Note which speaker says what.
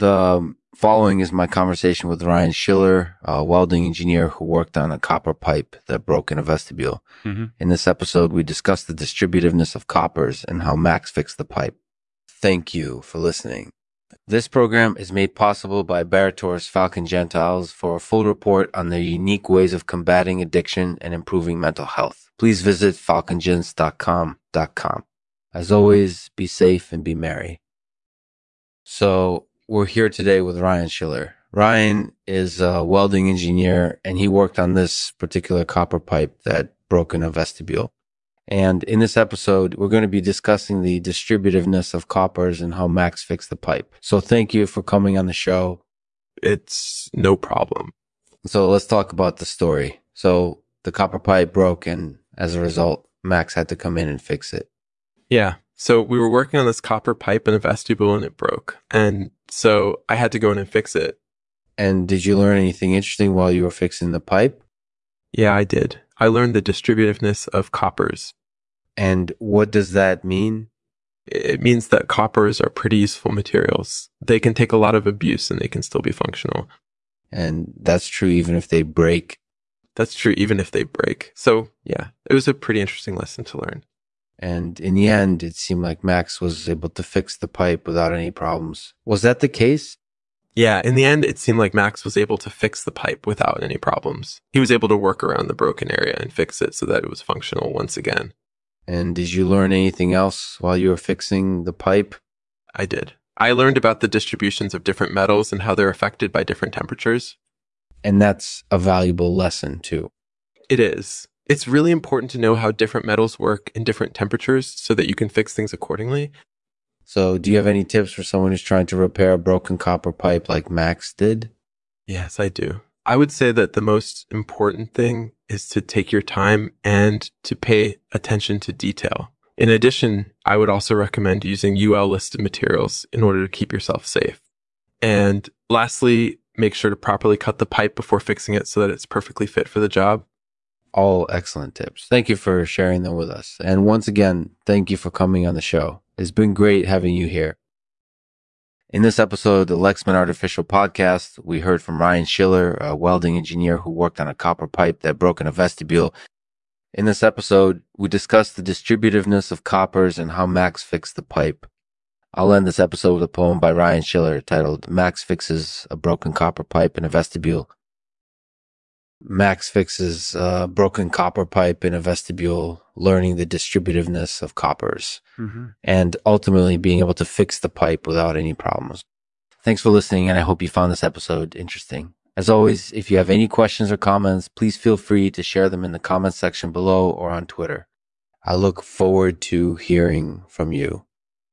Speaker 1: The following is my conversation with Ryan Schiller, a welding engineer who worked on a copper pipe that broke in a vestibule.
Speaker 2: Mm-hmm.
Speaker 1: In this episode, we discuss the distributiveness of coppers and how Max fixed the pipe. Thank you for listening. This program is made possible by Barator's Falcon Gentiles. For a full report on their unique ways of combating addiction and improving mental health, please visit falcongents.com.com. As always, be safe and be merry. So we're here today with Ryan Schiller. Ryan is a welding engineer and he worked on this particular copper pipe that broke in a vestibule. And in this episode, we're going to be discussing the distributiveness of coppers and how Max fixed the pipe. So thank you for coming on the show.
Speaker 2: It's no problem.
Speaker 1: So let's talk about the story. So the copper pipe broke and as a result, Max had to come in and fix it.
Speaker 2: Yeah. So we were working on this copper pipe in a vestibule and it broke. And so I had to go in and fix it.
Speaker 1: And did you learn anything interesting while you were fixing the pipe?
Speaker 2: Yeah, I did. I learned the distributiveness of coppers.
Speaker 1: And what does that mean?
Speaker 2: It means that coppers are pretty useful materials. They can take a lot of abuse and they can still be functional.
Speaker 1: And that's true even if they break.
Speaker 2: That's true even if they break. So yeah, it was a pretty interesting lesson to learn.
Speaker 1: And in the end, it seemed like Max was able to fix the pipe without any problems. Was that the case?
Speaker 2: Yeah, in the end, it seemed like Max was able to fix the pipe without any problems. He was able to work around the broken area and fix it so that it was functional once again.
Speaker 1: And did you learn anything else while you were fixing the pipe?
Speaker 2: I did. I learned about the distributions of different metals and how they're affected by different temperatures.
Speaker 1: And that's a valuable lesson too.
Speaker 2: It is. It's really important to know how different metals work in different temperatures so that you can fix things accordingly.
Speaker 1: So, do you have any tips for someone who's trying to repair a broken copper pipe like Max did?
Speaker 2: Yes, I do. I would say that the most important thing is to take your time and to pay attention to detail. In addition, I would also recommend using UL listed materials in order to keep yourself safe. And lastly, make sure to properly cut the pipe before fixing it so that it's perfectly fit for the job.
Speaker 1: All excellent tips. Thank you for sharing them with us. And once again, thank you for coming on the show. It's been great having you here. In this episode of the Lexman Artificial Podcast, we heard from Ryan Schiller, a welding engineer who worked on a copper pipe that broke in a vestibule. In this episode, we discussed the distributiveness of coppers and how Max fixed the pipe. I'll end this episode with a poem by Ryan Schiller titled Max Fixes a Broken Copper Pipe in a Vestibule. Max fixes a broken copper pipe in a vestibule, learning the distributiveness of coppers
Speaker 2: Mm-hmm.
Speaker 1: and ultimately being able to fix the pipe without any problems. Thanks for listening, and I hope you found this episode interesting. As always, if you have any questions or comments, please feel free to share them in the comments section below or on Twitter. I look forward to hearing from you.